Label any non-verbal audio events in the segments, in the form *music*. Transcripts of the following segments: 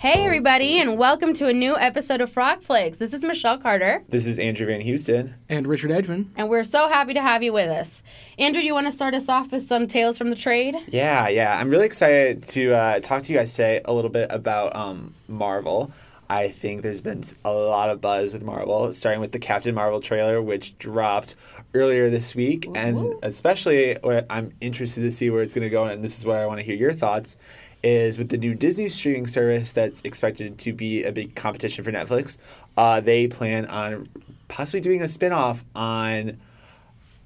Hey, everybody, and welcome to a new episode of Frogflix. This is Michelle Carter, This is Andrew Van Houston. and Richard Edgman. and we're so happy to have you with us. Andrew, do you want to start us off with some tales from the trade? Yeah, yeah. I'm really excited to uh, talk to you guys today a little bit about um, Marvel. I think there's been a lot of buzz with Marvel, starting with the Captain Marvel trailer, which dropped earlier this week. And especially what I'm interested to see where it's going to go, and this is where I want to hear your thoughts, is with the new Disney streaming service that's expected to be a big competition for Netflix. Uh, they plan on possibly doing a spin off on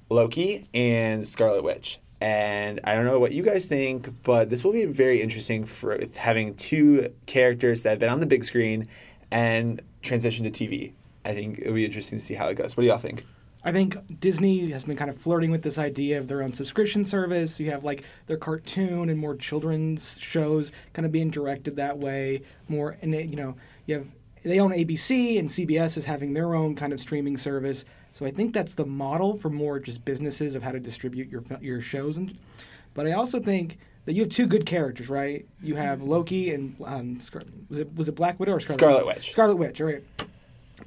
Loki and Scarlet Witch. And I don't know what you guys think, but this will be very interesting for having two characters that have been on the big screen and transition to TV. I think it'll be interesting to see how it goes. What do y'all think? I think Disney has been kind of flirting with this idea of their own subscription service. You have like their cartoon and more children's shows kind of being directed that way. More, and it, you know, you have they own ABC and CBS is having their own kind of streaming service. So I think that's the model for more just businesses of how to distribute your your shows. And but I also think that you have two good characters, right? You have Loki and um, Scar- was it was it Black Widow or Scarlet, Scarlet Witch. Scarlet Witch, all right.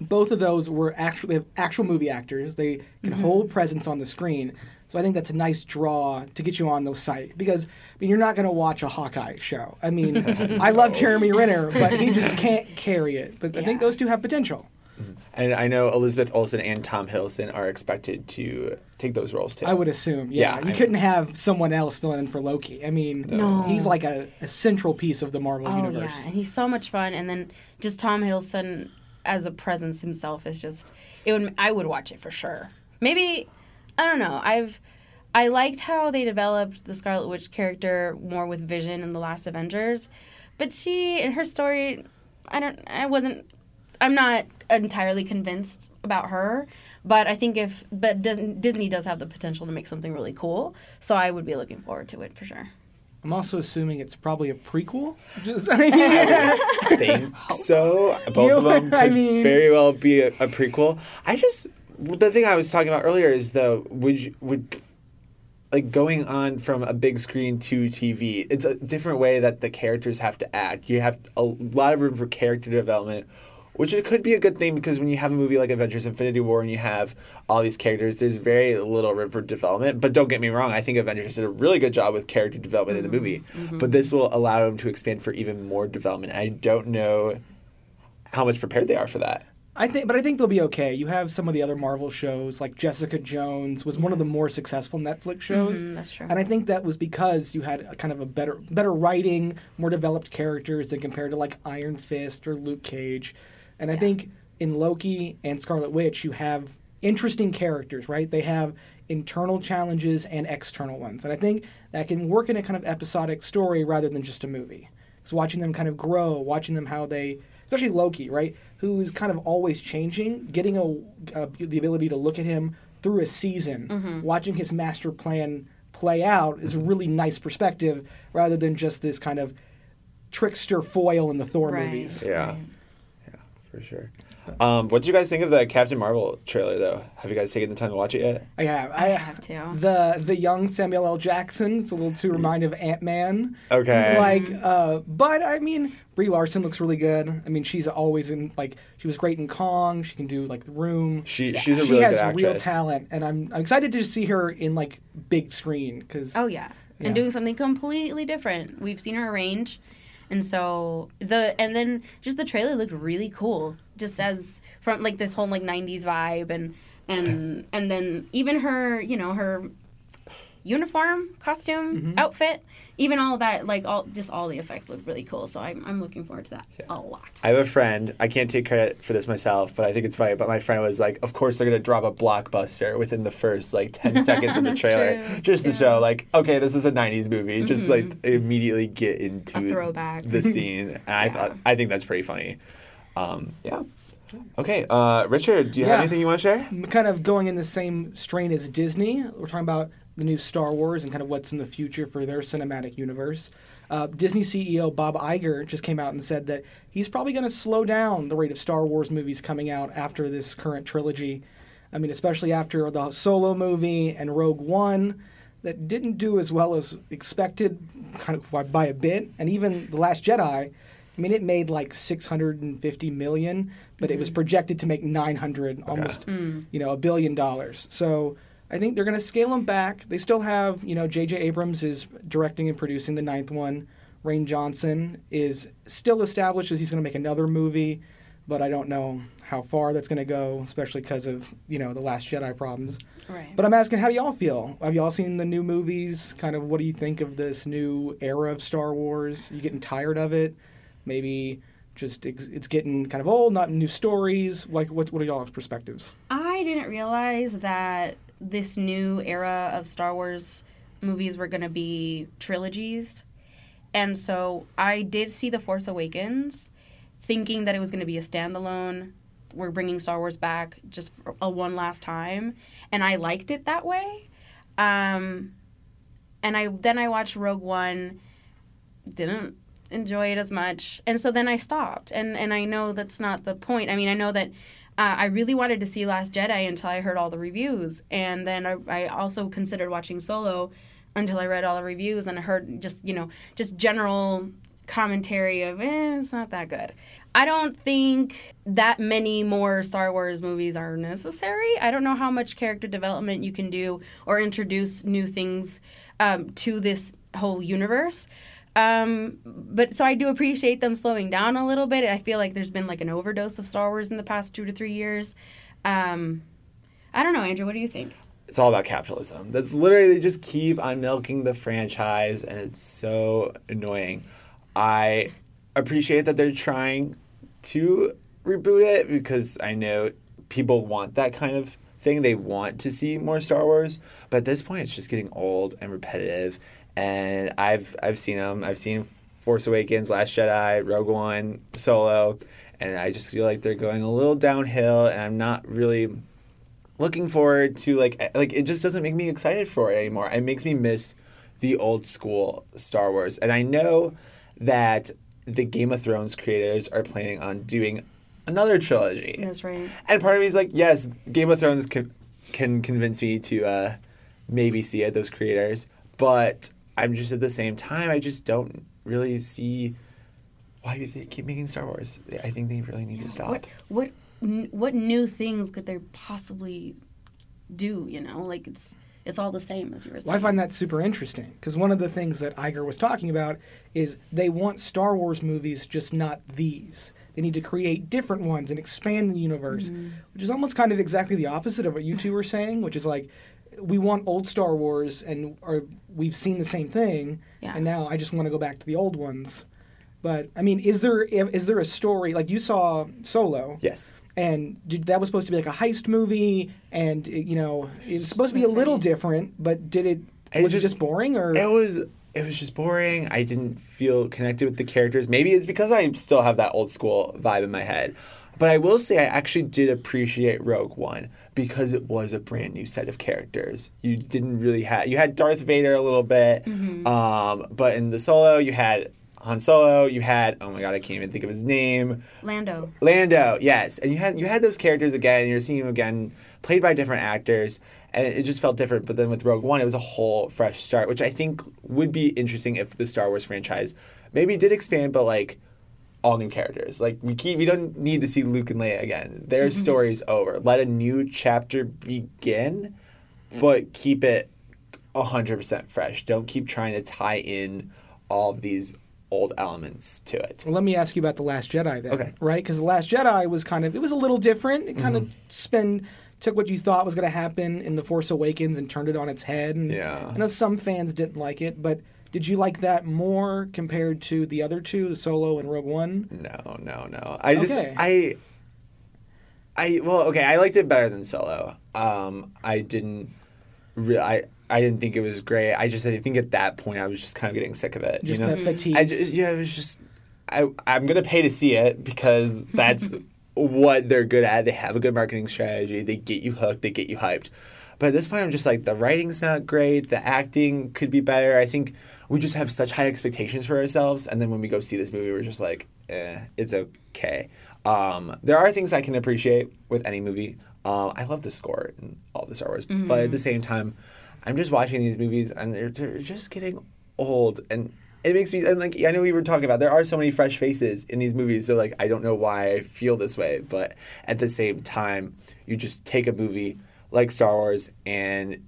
Both of those were actually actual movie actors. They can mm-hmm. hold presence on the screen. So I think that's a nice draw to get you on the site because I mean you're not going to watch a Hawkeye show. I mean, *laughs* I love Jeremy Renner, but he just *laughs* can't carry it. But I think those two have potential. Mm-hmm. And I know Elizabeth Olsen and Tom Hiddleston are expected to take those roles too. I would assume. Yeah, Yeah, you I- couldn't have someone else filling in for Loki. I mean, No. he's like a, a central piece of the Marvel Oh, universe. yeah, and he's so much fun. And then just Tom Hiddleston as a presence himself is just, it would, I would watch it for sure. Maybe, I don't know. I've, I liked how they developed the Scarlet Witch character more with Vision in the last Avengers, but she and her story, I don't, I wasn't, I'm not entirely convinced about her. But I think if, but Disney does have the potential to make something really cool, so I would be looking forward to it for sure. I'm also assuming it's probably a prequel. *laughs* Just, I think so. Both of them could I mean- very well be a, a prequel. I just the thing I was talking about earlier is though would you, would like going on from a big screen to TV. It's a different way that the characters have to act. You have a lot of room for character development. Which it could be a good thing because when you have a movie like Avengers Infinity War and you have all these characters, there's very little room for development. But don't get me wrong, I think Avengers did a really good job with character development in the movie. But this will allow them to expand for even more development. I don't know how much prepared they are for that. I think, but I think they'll be okay. You have some of the other Marvel shows, like Jessica Jones was one of the more successful Netflix shows, Mm, that's true. and I think that was because you had a kind of a better, better writing, more developed characters than compared to like Iron Fist or Luke Cage, and I think in Loki and Scarlet Witch you have interesting characters, right? They have internal challenges and external ones, and I think that can work in a kind of episodic story rather than just a movie. Because watching them kind of grow, watching them how they especially Loki, right? Who is kind of always changing, getting a, a the ability to look at him through a season, mm-hmm. watching his master plan play out is a really nice perspective rather than just this kind of trickster foil in the Thor Right. movies. Yeah. Yeah, for sure. Um, what did you guys think of the Captain Marvel trailer, though? Have you guys taken the time to watch it yet? I have. I I have to. The the young Samuel L. Jackson. It's a little too remind of Ant Man. Okay. Like, uh, but I mean, Brie Larson looks really good. I mean, she's always in like she was great in Kong. She can do like The Room. She she's a she really has good real talent, and I'm, I'm excited to see her in like big screen because Oh yeah. Yeah. and doing something completely different. We've seen her range, and so the and then just the trailer looked really cool, just as from like this whole like '90s vibe, and and and then even her, you know, her uniform, costume, Mm-hmm. outfit, even all that, like all just all the effects look really cool. So I'm I'm looking forward to that a lot. I have a friend. I can't take credit for this myself, but I think it's funny. But my friend was like, "Of course they're gonna drop a blockbuster within the first like ten *laughs* seconds of the trailer, true. just to Yeah. Mm-hmm. show like, okay, this is a '90s movie. Just like immediately get into A throwback. the scene." And *laughs* I thought I think that's pretty funny. Um, yeah. Okay, uh, Richard, do you have anything you want to share? kind of going in the same strain as Disney. We're talking about the new Star Wars and kind of what's in the future for their cinematic universe. Uh, Disney CEO Bob Iger just came out and said that he's probably going to slow down the rate of Star Wars movies coming out after this current trilogy. I mean, especially after the Solo movie and Rogue One, that didn't do as well as expected, kind of by- by a bit, and even The Last Jedi I mean, it made like 650 million, but it was projected to make 900, almost, you know, a billion dollars. So I think they're going to scale them back. They still have, you know, J.J. Abrams is directing and producing the ninth one. Rian Johnson is still established as he's going to make another movie, but I don't know how far that's going to go, especially because of, you know, the Last Jedi problems. Right. But I'm asking, how do y'all feel? Have y'all seen the new movies? Kind of, what do you think of this new era of Star Wars? you getting tired of it? Maybe just it's, it's getting kind of old, not new stories. Like, what what are y'all's perspectives? I didn't realize that this new era of Star Wars movies were going to be trilogies. And so I did see The Force Awakens thinking that it was going to be a standalone. We're bringing Star Wars back just a one last time. And I liked it that way. Um, and I then I watched Rogue One, didn't enjoy it as much. And so then I stopped. And, and I know that's not the point. I mean, I know that uh, I really wanted to see Last Jedi until I heard all the reviews, and then I, I also considered watching Solo until I read all the reviews and I heard just you know just general commentary of eh, it's not that good. I don't think that many more Star Wars movies are necessary. I don't know how much character development you can do or introduce new things um, to this whole universe. Um, but so I do appreciate them slowing down a little bit. I feel like there's been like an overdose of Star Wars in the past two to three years. Um, I don't know, Andrew. What do you think? It's all about capitalism. That's literally they just keep on milking the franchise, and it's so annoying. I appreciate that they're trying to reboot it because I know people want that kind of thing. They want to see more Star Wars, but at this point, it's just getting old and repetitive. And I've I've seen them. I've seen Force Awakens, Last Jedi, Rogue One, Solo, and I just feel like they're going a little downhill. And I'm not really looking forward to like like it just doesn't make me excited for it anymore. It makes me miss the old school Star Wars. And I know that the Game of Thrones creators are planning on doing another trilogy. That's right. And part of me is like, yes, Game of Thrones can can convince me to uh, maybe see it, those creators. But I'm just at the same time, I just don't really see why they keep making Star Wars. I think they really need to stop. What what what new things could they possibly do? You know, like it's it's all the same as you were saying. Well, I find that super interesting because one of the things that Iger was talking about is they want Star Wars movies, just not these. They need to create different ones and expand the universe, mm-hmm. which is almost kind of exactly the opposite of what you two were saying, which is like we want old Star Wars and or we've seen the same thing, Yeah. and now I just want to go back to the old ones. But I mean, is there is there a story like you saw Solo? Yes. and did, that was supposed to be like a heist movie, and it, you know it's supposed to be a little right. different. But did it? It was just- it just boring, or It was it was just boring. I didn't feel connected with the characters. Maybe it's because I still have that old school vibe in my head. But I will say I actually did appreciate Rogue One because it was a brand new set of characters. You didn't really have you had Darth Vader a little bit, um, but in the Solo you had Han Solo. You had oh my god I can't even think of his name. Lando. Lando, yes, and you had you had those characters again. and You're seeing them again, played by different actors, and it just felt different. But then with Rogue One, it was a whole fresh start, which I think would be interesting if the Star Wars franchise maybe did expand, but like all new characters. Like we keep we don't need to see Luke and Leia again. Their story's over. Let a new chapter begin, but keep it hundred percent fresh. Don't keep trying to tie in all of these old elements to it. Well, let me ask you about the Last Jedi then. Okay. Right, because the Last Jedi was kind of it was a little different. It kind Mm-hmm. of spin took what you thought was going to happen in the Force Awakens and turned it on its head. And Yeah. I know some fans didn't like it, but did you like that more compared to the other two, Solo and Rogue One? No, no, no. I just Okay. I I well, okay, I liked it better than Solo. Um I didn't re- I I didn't think it was great. I just I think at that point I was just kind of getting sick of it, Just you know. fatigue. I just, yeah, it was just I I'm going to pay to see it because *laughs* that's what they're good at. They have a good marketing strategy. They get you hooked, they get you hyped. But at this point I'm just like the writing's not great, the acting could be better. I think we just have such high expectations for ourselves and then when we go see this movie we're just like, eh, it's okay. Um, there are things I can appreciate with any movie. Um, I love the score in all the Star Wars, but at the same time, I'm just watching these movies and they're, they're just getting old. And it makes me and like I know we were talking about there are so many fresh faces in these movies, so like I don't know why I feel this way, but at the same time, you just take a movie like Star Wars and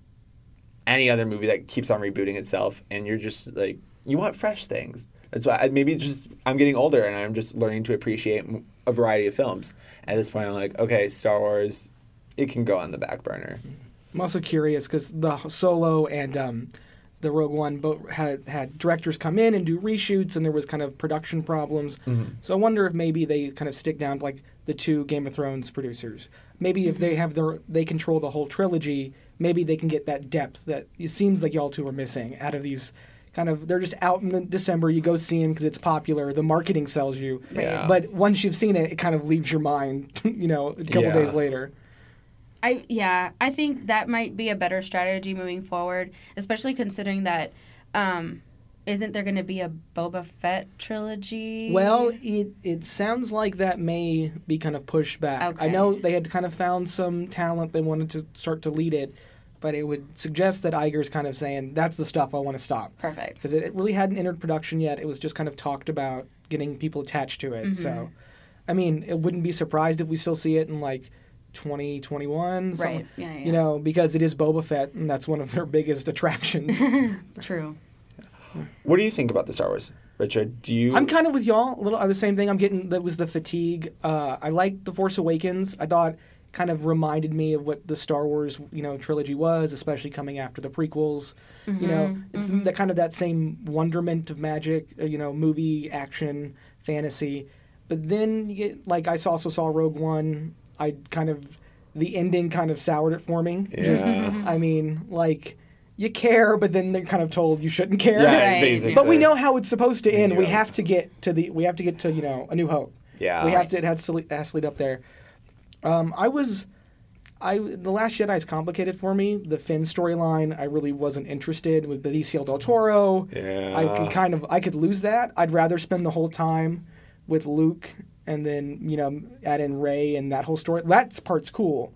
any other movie that keeps on rebooting itself, and you're just like you want fresh things. That's why I, maybe it's just I'm getting older and I'm just learning to appreciate a variety of films. At this point, I'm like, okay, Star Wars, it can go on the back burner. I'm also curious because the Solo and um, the Rogue One both had had directors come in and do reshoots, and there was kind of production problems. So I wonder if maybe they kind of stick down to like the two Game of Thrones producers. Maybe if they have their they control the whole trilogy, maybe they can get that depth that it seems like y'all two are missing out of these. Kind of, they're just out in the December. You go see them because it's popular. The marketing sells you, Yeah. but once you've seen it, it kind of leaves your mind. *laughs* You know, a couple Yeah. days later. I yeah, I think that might be a better strategy moving forward, especially considering that um isn't there going to be a Boba Fett trilogy? Well, it it sounds like that may be kind of pushed back. Okay. I know they had kind of found some talent they wanted to start to lead it, but it would suggest that Iger's kind of saying that's the stuff I want to stop perfect. because it, it really hadn't entered production yet. It was just kind of talked about getting people attached to it. Mm-hmm. So, I mean, it wouldn't be surprised if we still see it in like 2021, some- Right. Yeah, yeah. You know, because it is Boba Fett, and that's one of their biggest attractions. *laughs* True. What do you think about the Star Wars, Richard? Do you? I'm kind of with y'all. A little uh, the same thing. I'm getting that was the fatigue. Uh, I like the Force Awakens. I thought kind of reminded me of what the Star Wars you know trilogy was, especially coming after the prequels. You know, mm-hmm, it's mm-hmm. that kind of that same wonderment of magic. Uh, you know, movie action fantasy. But then you get like I also saw Rogue One. I kind of the ending kind of soured it for me. Just- Yeah. Mm-hmm. I mean, like you care, but then they're kind of told you shouldn't care. yeah, Right. basically. But we know how it's supposed to end. We have to get to the. We have to get to you know a New Hope. Yeah. We have to. It has to, le- has to lead up there. Um, I was, I the Last Jedi is complicated for me. The Finn storyline, I really wasn't interested with Benicio del Toro. Yeah. I could kind of. I could lose that. I'd rather spend the whole time with Luke and then you know add in Rey and that whole story. That part's cool,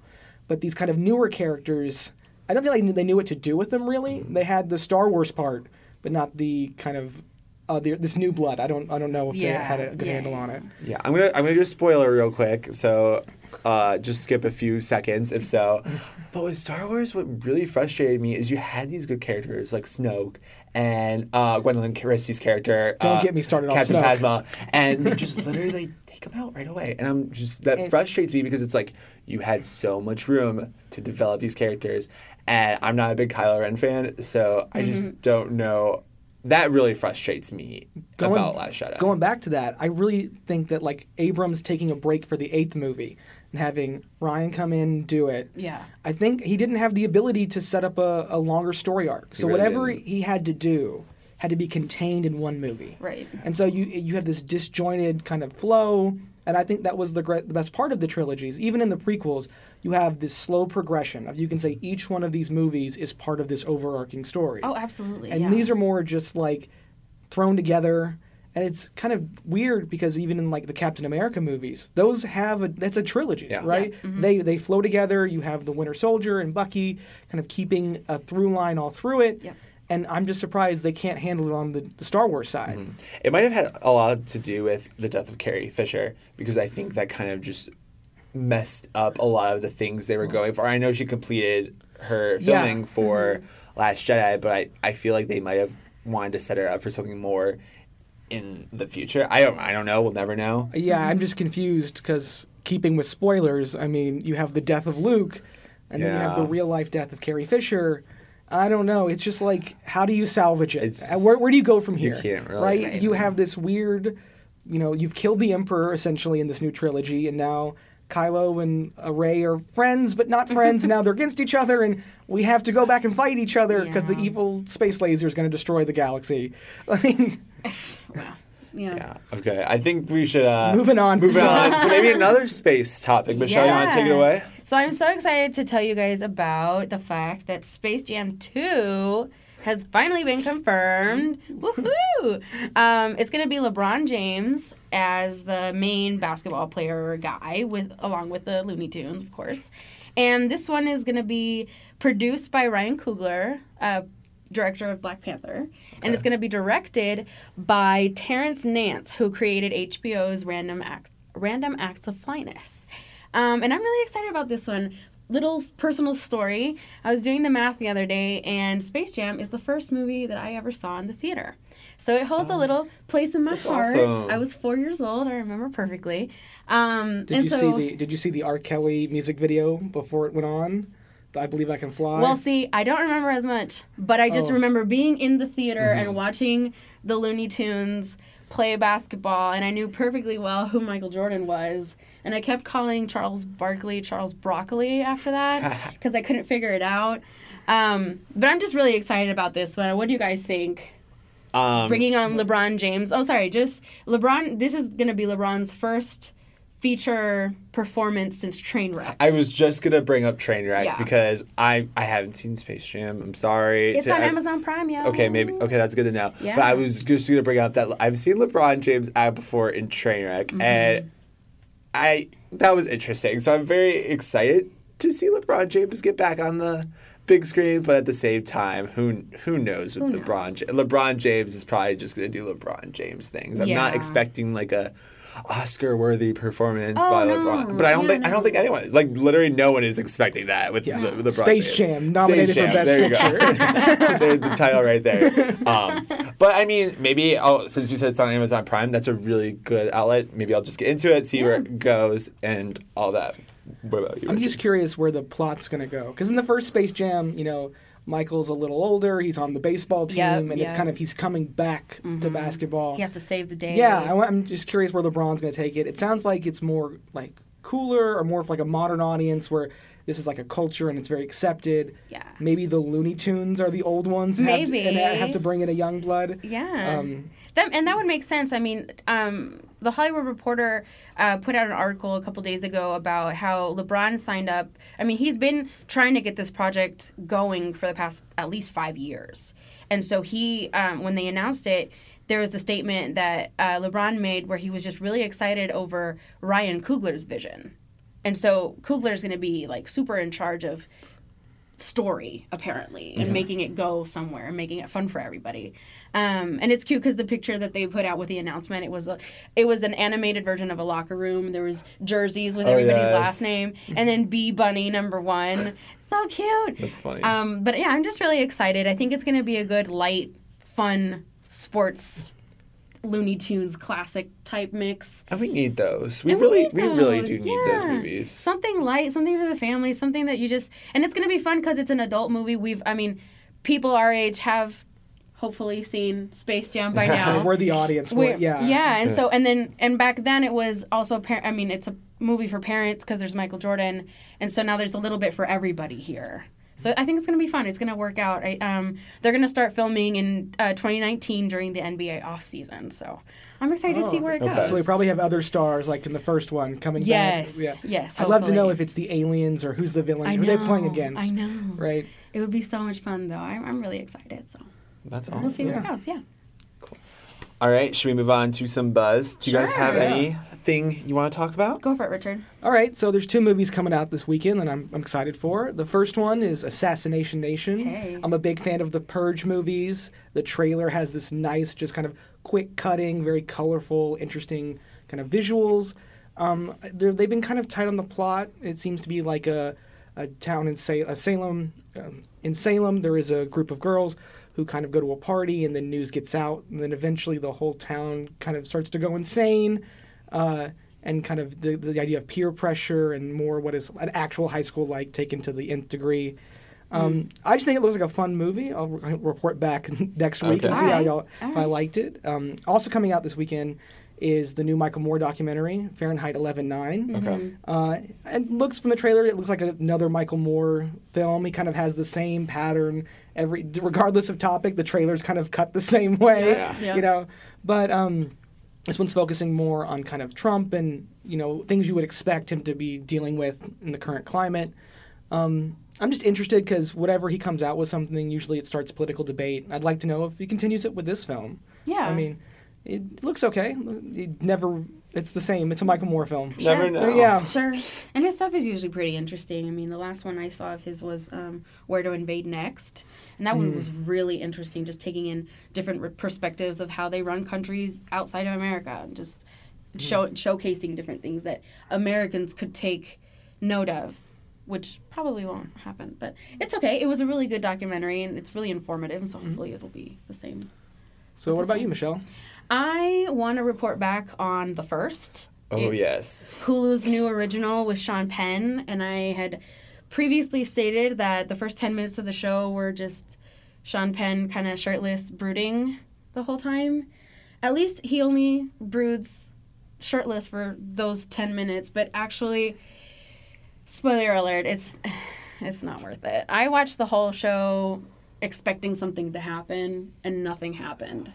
but these kind of newer characters, I don't feel like they knew what to do with them. Really, they had the Star Wars part, but not the kind of. Uh, the, this new blood, I don't, I don't know if they had a good yeah, handle yeah. on it. Yeah, I'm gonna I'm gonna do a spoiler real quick. So, uh, just skip a few seconds if so. But with Star Wars, what really frustrated me is you had these good characters like Snoke and uh, Gwendoline Christie's character. Don't uh, get me started on Captain Snoke. Phasma, and they just *laughs* literally take them out right away. And I'm just that And- frustrates me because it's like you had so much room to develop these characters, and I'm not a big Kylo Ren fan, so I Mm-hmm. just don't know. That really frustrates me about Last Jedi. Going back to that, I really think that like Abrams taking a break for the eighth movie and having Rian come in and do it. Yeah. I think he didn't have the ability to set up a, a longer story arc. So really whatever didn't. he had to do had to be contained in one movie. Right. And so you you have this disjointed kind of flow, and I think that was the great, the best part of the trilogies. Even in the prequels, you have this slow progression of you can say each one of these movies is part of this overarching story. Oh, absolutely. and yeah. these are more just like thrown together and it's kind of weird because even in like the Captain America movies, those have a that's a trilogy, Yeah. right? Yeah, mhm. They they flow together. You have the Winter Soldier and Bucky kind of keeping a through line all through it. Yep. And I'm just surprised they can't handle it on the, the Star Wars side. Mm-hmm. It might have had a lot to do with the death of Carrie Fisher because I think that kind of just messed up a lot of the things they were going for. I know she completed her Yeah. filming for Last Jedi, but I, I feel like they might have wanted to set her up for something more in the future. I don't I don't know. We'll never know. Yeah, I'm just confused because keeping with spoilers, I mean, you have the death of Luke, and then you have the real life death of Carrie Fisher. I don't know. It's just like, how do you salvage it? It's- Uh, where, where do you go from here? you can't really. right? Right. You have this weird, you know, you've killed the Emperor essentially in this new trilogy, and now Kylo and Rey are friends, but not friends. and *laughs* now they're against each other, and we have to go back and fight each other because the evil space laser is going to destroy the galaxy. *laughs* I mean, *laughs* Wow. Yeah. Yeah. Okay. I think we should uh Moving on. Moving on *laughs* to maybe another space topic. Michelle, you want to take it away? So I'm so excited to tell you guys about the fact that Space Jam 2 has finally been confirmed. Woohoo! Um, it's going to be LeBron James as the main basketball player guy, with along with the Looney Tunes, of course. And this one is going to be produced by Ryan Coogler, uh, director of Black Panther, and it's going to be directed by Terrence Nance, who created HBO's Random Act, Random Acts of Flyness. Um, and I'm really excited about this one. Little personal story. I was doing the math the other day, and Space Jam is the first movie that I ever saw in the theater. So it holds a little place in my Oh, heart. awesome. I was four years old. I remember perfectly. Um, Did you so, see the Did you see the R. Kelly music video before it went on? I believe I can fly. Well, see, I don't remember as much, but I just Oh. remember being in the theater Mm-hmm. and watching the Looney Tunes play basketball, and I knew perfectly well who Michael Jordan was. And I kept calling Charles Barkley Charles Broccoli after that *laughs* because I couldn't figure it out. Um, but I'm just really excited about this one. What do you guys think? Um, Bringing on LeBron James. Oh, sorry, just LeBron. This is going to be LeBron's first feature performance since Trainwreck. I was just gonna bring up Trainwreck Yeah. because I I haven't seen Space Jam. I'm sorry. It's to on ev- Amazon Prime, yeah. Okay, maybe. Okay, that's good to know. Yeah. But I was just gonna bring up that I've seen LeBron James act before in Trainwreck, Mm-hmm. and I that was interesting. So I'm very excited to see LeBron James get back on the big screen. But at the same time, who who knows with Who knows? LeBron? LeBron James is probably just gonna do LeBron James things. I'm not expecting like a. Oscar worthy performance Oh, by no. LeBron, but I don't Yeah, think I don't think anyone like literally no one is expecting that with Yeah. Le- LeBron Space James. Jam, nominated Space for Best there you Picture. *laughs* go. The title right there. *laughs* Um, but I mean, maybe I'll, since you said it's on Amazon Prime, that's a really good outlet. Maybe I'll just get into it, see where it goes, and all that. What about you? I'm Richard? just curious where the plot's gonna go. Because in the first Space Jam, you know, Michael's a little older. He's on the baseball team, Yep, and it's kind of he's coming back to basketball. He has to save the day. Yeah, I, I'm just curious where LeBron's going to take it. It sounds like it's more like cooler or more of like a modern audience where this is like a culture and it's very accepted. Yeah. Maybe the Looney Tunes are the old ones. and have to- Maybe. and have to bring in a young blood. Yeah. Um, that, and that would make sense. I mean, um, the Hollywood Reporter uh, put out an article a couple days ago about how LeBron signed up. I mean, he's been trying to get this project going for the past at least five years. And so he, um, when they announced it, there was a statement that uh, LeBron made where he was just really excited over Ryan Coogler's vision. And so Coogler's going to be like super in charge of story apparently and making it go somewhere and making it fun for everybody. Um, and it's cute because the picture that they put out with the announcement it was a, it was an animated version of a locker room. There was jerseys with Oh, everybody's yes. last name and then b bunny number one. *laughs* So cute. That's funny. um, but yeah i'm just really excited. I think it's going to be a good light fun sports looney tunes classic type mix and we need those. We and we really, need we really do those, need those movies. Something light, something for the family, something that you just and it's gonna be fun because it's an adult movie. We've, I mean, people our age have hopefully seen Space Jam by now. We're the audience. We're, We're- yeah. yeah, and so and then and back then it was also par- I mean, it's a movie for parents because there's Michael Jordan, and so now there's a little bit for everybody here. So I think it's gonna be fun. It's gonna work out. I, um, they're gonna start filming in uh, 2019 during the NBA off season. So I'm excited to see where it okay. goes. So we probably have other stars like in the first one coming Yes, back. Yeah. yes. I'd love to know if it's the aliens or who's the villain. I who know. they playing against. I know. Right. It would be so much fun, though. I'm, I'm really excited. So That's awesome. we'll see awesome. where it goes. Yeah. Cool. All right, should we move on to some buzz? Do you guys have Sure. Anything you want to talk about? Go for it, Richard. All right, so there's two movies coming out this weekend that I'm, I'm excited for. The first one is Assassination Nation. Hey. I'm a big fan of the Purge movies. The trailer has this nice, just kind of quick cutting, very colorful, interesting kind of visuals. Um, they're, they've been kind of tight on the plot. It seems to be like a, a town in Sa- Salem. Um, in Salem, there is a group of girls who kind of go to a party, and then news gets out, and then eventually the whole town kind of starts to go insane. Uh, and kind of the, the idea of peer pressure and more what is an actual high school like taken to the nth degree. Um, I just think it looks like a fun movie. I'll re- report back *laughs* next week and Okay. see how y'all how I liked it. Um, also coming out this weekend is the new Michael Moore documentary, Fahrenheit 11.9. Okay. Uh, and looks from the trailer, it looks like another Michael Moore film. He kind of has the same pattern every, regardless of topic. The trailers kind of cut the *laughs* same way, Yeah. Yeah. you know. But um, this one's focusing more on kind of Trump and you know things you would expect him to be dealing with in the current climate. Um, I'm just interested because whatever he comes out with something, usually it starts political debate. I'd like to know if he continues it with this film. Yeah. I mean, it looks okay. It never It's the same. It's a Michael Moore film. Never Sure. know. Yeah. Sure. *laughs* And his stuff is usually pretty interesting. I mean, the last one I saw of his was um, Where to Invade Next. And that one was mm. really interesting, just taking in different re- perspectives of how they run countries outside of America and just mm. show, showcasing different things that Americans could take note of, which probably won't happen. But it's okay. It was a really good documentary and it's really informative. So mm-hmm. hopefully it'll be the same. So what about one. you, Michelle? I want to report back on the first. Oh It's- yes. Hulu's new original with Sean Penn, and I had previously stated that the first 10 minutes of the show were just Sean Penn kind of shirtless brooding the whole time. At least he only broods shirtless for those 10 minutes, but actually spoiler alert, it's *sighs* it's not worth it. I watched the whole show expecting something to happen and nothing happened.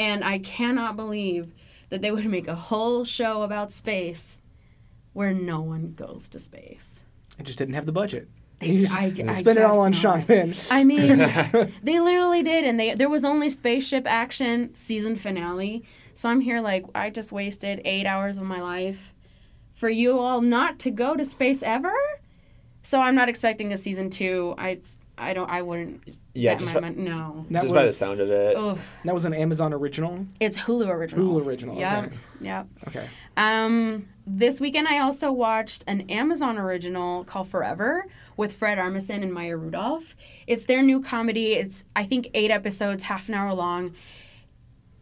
And I cannot believe that they would make a whole show about space where no one goes to space. I just didn't have the budget. They- I- I spend it all on guess Sean not. Penn. I mean, *laughs* they literally did, and they there was only spaceship action season finale. So I'm here like I just wasted eight hours of my life for you all not to go to space ever. So I'm not expecting a season two. I I don't I wouldn't. Yeah, just my by, mon- no. That just was, by the sound of it. Ugh. that was an Amazon original. It's Hulu original. Hulu original. Yeah, Okay. yeah. Okay. Um, this weekend I also watched an Amazon original called Forever with Fred Armisen and Maya Rudolph. It's their new comedy. It's I think eight episodes, half an hour long.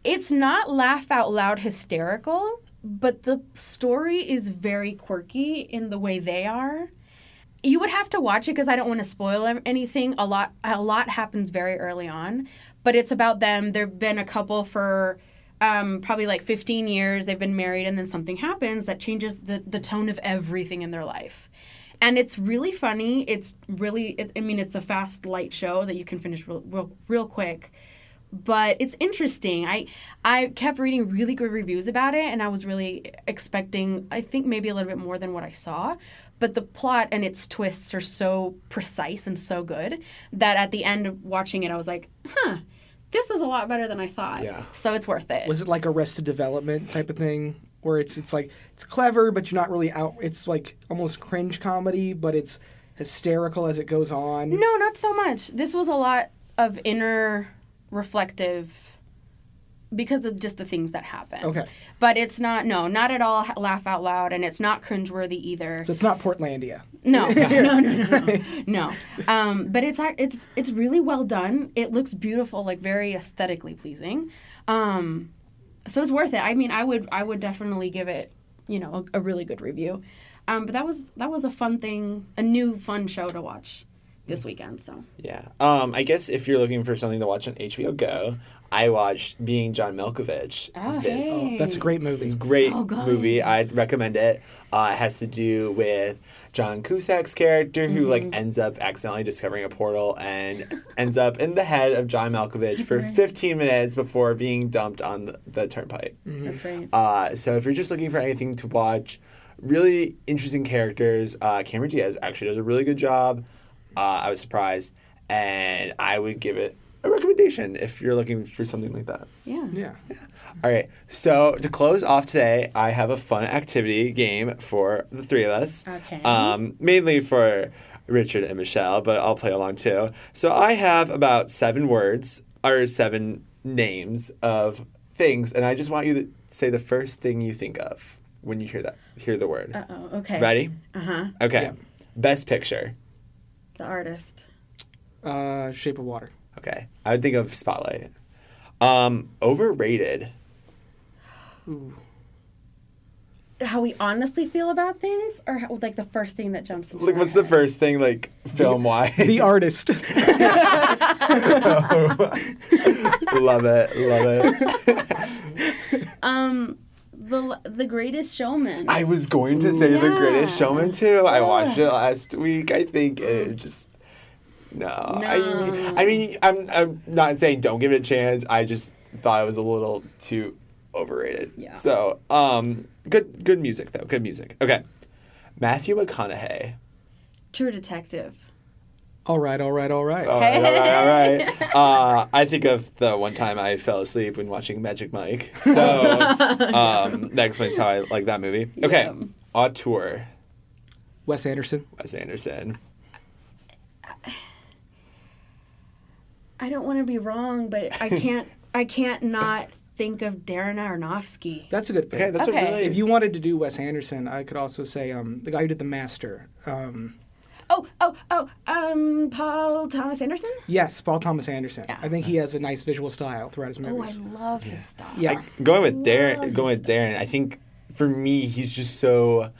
It's not laugh out loud hysterical, but the story is very quirky in the way they are. You would have to watch it because I don't want to spoil anything. A lot, a lot happens very early on, but it's about them. They've been a couple for um, probably like 15 years. They've been married, and then something happens that changes the, the tone of everything in their life. And it's really funny. It's really, it, I mean, it's a fast, light show that you can finish real, real, real quick. But it's interesting. I I kept reading really good reviews about it, and I was really expecting, I think maybe a little bit more than what I saw. But the plot and its twists are so precise and so good that at the end of watching it, I was like, huh, this is a lot better than I thought. Yeah. So it's worth it. Was it like Arrested Development type of thing, where it's it's like it's clever, but you're not really out. It's like almost cringe comedy, but it's hysterical as it goes on. No, not so much. This was a lot of inner reflective because of just the things that happen. Okay, But it's not, no, not at all laugh out loud, and it's not cringeworthy either. so it's not Portlandia. No, *laughs* no, no, no, no, no. Um, but it's it's it's really well done. It looks beautiful, like very aesthetically pleasing. Um, so it's worth it. I mean, I would I would definitely give it, you know, a, a really good review. Um, but that was that was a fun thing, a new fun show to watch this weekend. So Yeah. Um, I guess if you're looking for something to watch on HBO Go, I watched Being John Malkovich. Oh, this hey. That's a great movie. It's a great So movie. I'd recommend it. Uh, it has to do with John Cusack's character who Mm-hmm. like ends up accidentally discovering a portal and ends up in the head of John Malkovich for 15 minutes before being dumped on the, the turnpike. that's right. Uh, so if you're just looking for anything to watch, really interesting characters. Uh, Cameron Diaz actually does a really good job. Uh, I was surprised, and I would give it a recommendation if you're looking for something like that. Yeah. Yeah. yeah. All right. So to close off today, I have a fun activity game for the three of us. Okay. Um, mainly for Richard and Michelle, but I'll play along too. So I have about seven words or seven names of things, and I just want you to say the first thing you think of when you hear that hear the word. Uh oh. Okay. Ready? Uh huh. Okay. Yeah. Best picture. The artist. Uh, Shape of Water. Okay. I would think of Spotlight. Um, overrated. Ooh. How we honestly feel about things, or how, like the first thing that jumps into Like, our what's the first thing, like, film wise? The artist. *laughs* *laughs* love it. Love it. Um, the the Greatest Showman. I was going to say The Greatest Showman too. I watched it last week, I think, it just. No. I, No. I mean, I'm, I'm not saying don't give it a chance. I just thought it was a little too overrated. Yeah. So, um, good good music, though. Good music. Okay. Matthew McConaughey. True Detective. All right, all right, all right. All right, all right, all right. Uh, I think of the one time I fell asleep when watching Magic Mike. So *laughs* um, that explains how I like that movie. Okay, Yeah. auteur Wes Anderson. Wes Anderson. I don't want to be wrong, but I can't. *laughs* I can't not think of Darren Aronofsky. That's a good pick. Okay, that's Okay. a really. if you wanted to do Wes Anderson, I could also say um, the guy who did The Master. Um, Oh, oh, oh. Um, Paul Thomas Anderson. yes, Paul Thomas Anderson. Yeah. I think he has a nice visual style throughout his movies. Oh, I movies. love his style. yeah. I- going with Darren, Love going with Darren, I think for me he's just so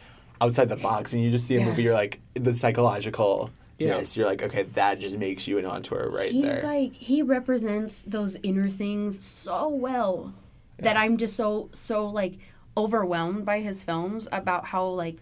outside the box. When you just see a Yeah. movie, you're like the psychological. Yeah. Yes, you're like okay, that just makes you an auteur right He's there. like he represents those inner things so well that I'm just so so like overwhelmed by his films about how like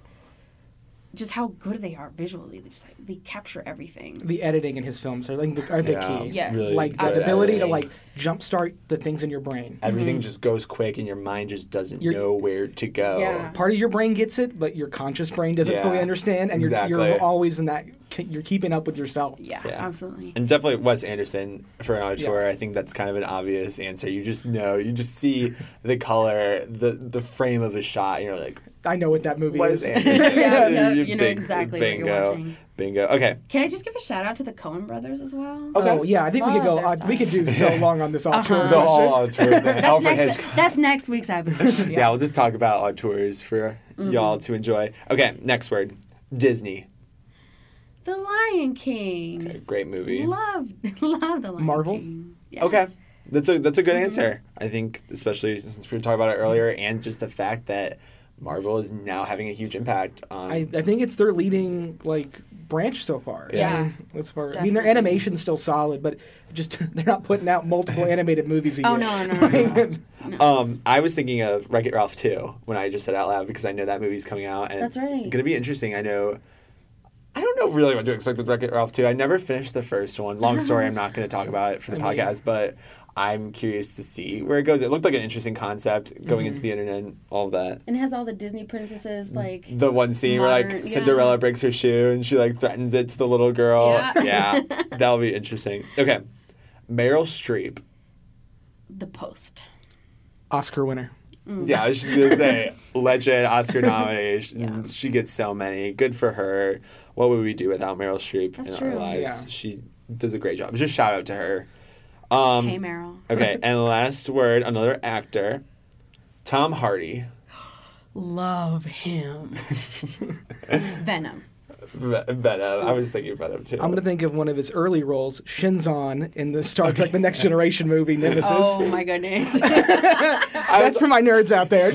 just how good they are visually. They just like they capture everything. the editing in his films are like the, are the Yeah, key. Yes. really like good the ability to like jumpstart the things in your brain. Everything mm-hmm. just goes quick, and your mind just doesn't You're- know where to go. Yeah. Part of your brain gets it, but your conscious brain doesn't Yeah, fully understand, and you're, exactly. you're always in that. You're keeping up with yourself. Yeah, Yeah. absolutely. And definitely Wes Anderson for an auteur. Yeah. I think that's kind of an obvious answer. You just know, you just see the color, the the frame of a shot, and you're like, I know what that movie Wes is. Anderson. *laughs* Yeah, *laughs* yeah, You you know bing- exactly what you're bingo, watching. Bingo. Okay, Can I just give a shout out to the Coen brothers as well? Okay. Oh yeah, I think we could go. Uh, we could do so long on this *laughs* auteur Uh-huh. the question. whole auteur thing. That's next, *laughs* that's next week's episode. Yeah, we'll just talk about auteurs for Mm-hmm. y'all to enjoy. Okay, next word, Disney. The Lion King. Okay, great movie. Love, *laughs* love the Lion Marvel? King. Yeah. Okay. That's a that's a good Mm-hmm. answer. I think especially since we were talking about it earlier and just the fact that Marvel is now having a huge impact on I, I think it's their leading like branch so far. Yeah. I mean, as far, I mean, their animation's still solid, but just *laughs* they're not putting out multiple *laughs* animated movies a year. Oh, no, no, no, *laughs* no. Um, I was thinking of Wreck It Ralph 2 when I just said out loud because I know that movie's coming out and That's it's right. going to be interesting. I know. I don't know really what to expect with Wreck It Ralph 2. I never finished the first one. Long story, I'm not going to talk about it for the I mean- podcast, but I'm curious to see where it goes. It looked like an interesting concept going Mm-hmm. into the internet, and all that. And it has all the Disney princesses like. The one scene where Modern- like yeah. Cinderella breaks her shoe and she like threatens it to the little girl. Yeah. *laughs* yeah that'll be interesting. Okay, Meryl Streep. The Post. Oscar winner. Yeah, I was just gonna say, *laughs* legend Oscar nominations. Yeah. She gets so many. Good for her. What would we do without Meryl Streep That's in true. our lives? Yeah. She does a great job. Just shout out to her. Um, hey, Meryl. okay, *laughs* and last word, another actor, Tom Hardy. Love him. *laughs* Venom. Ve- Venom. I was thinking Venom too. I'm gonna think of one of his early roles, Shinzon in the Star Trek: The Next Generation movie *laughs* Nemesis. Oh my goodness. That's for my nerds out there.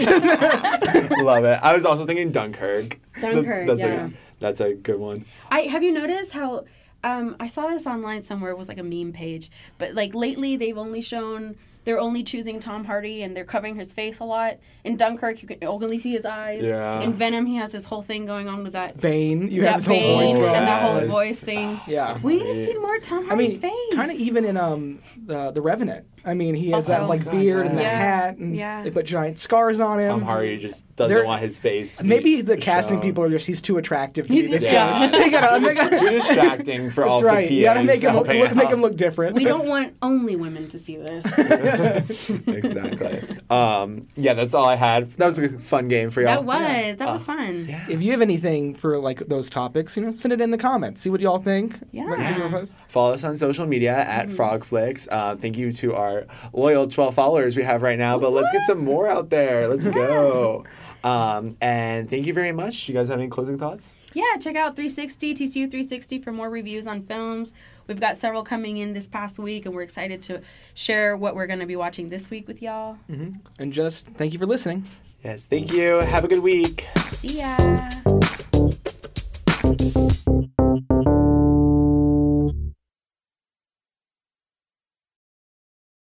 Love it. I was also thinking Dunkirk. Dunkirk, that's, that's yeah. A, that's a good one. I have you noticed how um, I saw this online somewhere. It was like a meme page, but like lately they've only shown they're only choosing Tom Hardy and they're covering his face a lot. In Dunkirk, you can only see his eyes. Yeah. In Venom, he has this whole thing going on with that. Bane, you that have his whole Bane voice going. and that whole voice thing. Yeah. We need to see more Tom Hardy's I Hardy's mean, face. kind of even in um the the Revenant. I mean, he has that Also- like God, beard and the yes. hat, and Yeah. they put giant scars on him. Tom Hardy just doesn't They're- want his face. Maybe the casting shown. people are just he's too attractive to be this Yeah, guy. *laughs* they gotta, they too, gotta, too distracting for *laughs* all that's right. the You gotta make him look, look- make him look different. we don't want only women to see this. *laughs* exactly. Um, yeah, that's all I had. That was a fun game for y'all. that was that Uh, was fun. Yeah. If you have anything for like those topics, you know, send it in the comments. See what y'all think. Yeah. What you. Follow us on social media at Frogflix. Uh, thank you to our loyal 12 followers we have right now, but let's get some more out there. Let's go. Um, and thank you very much. You guys have any closing thoughts? Yeah, check out 360 TCU 360 for more reviews on films. We've got several coming in this past week, and we're excited to share what we're going to be watching this week with y'all. And just thank you for listening. Yes, thank you. Have a good week. See ya.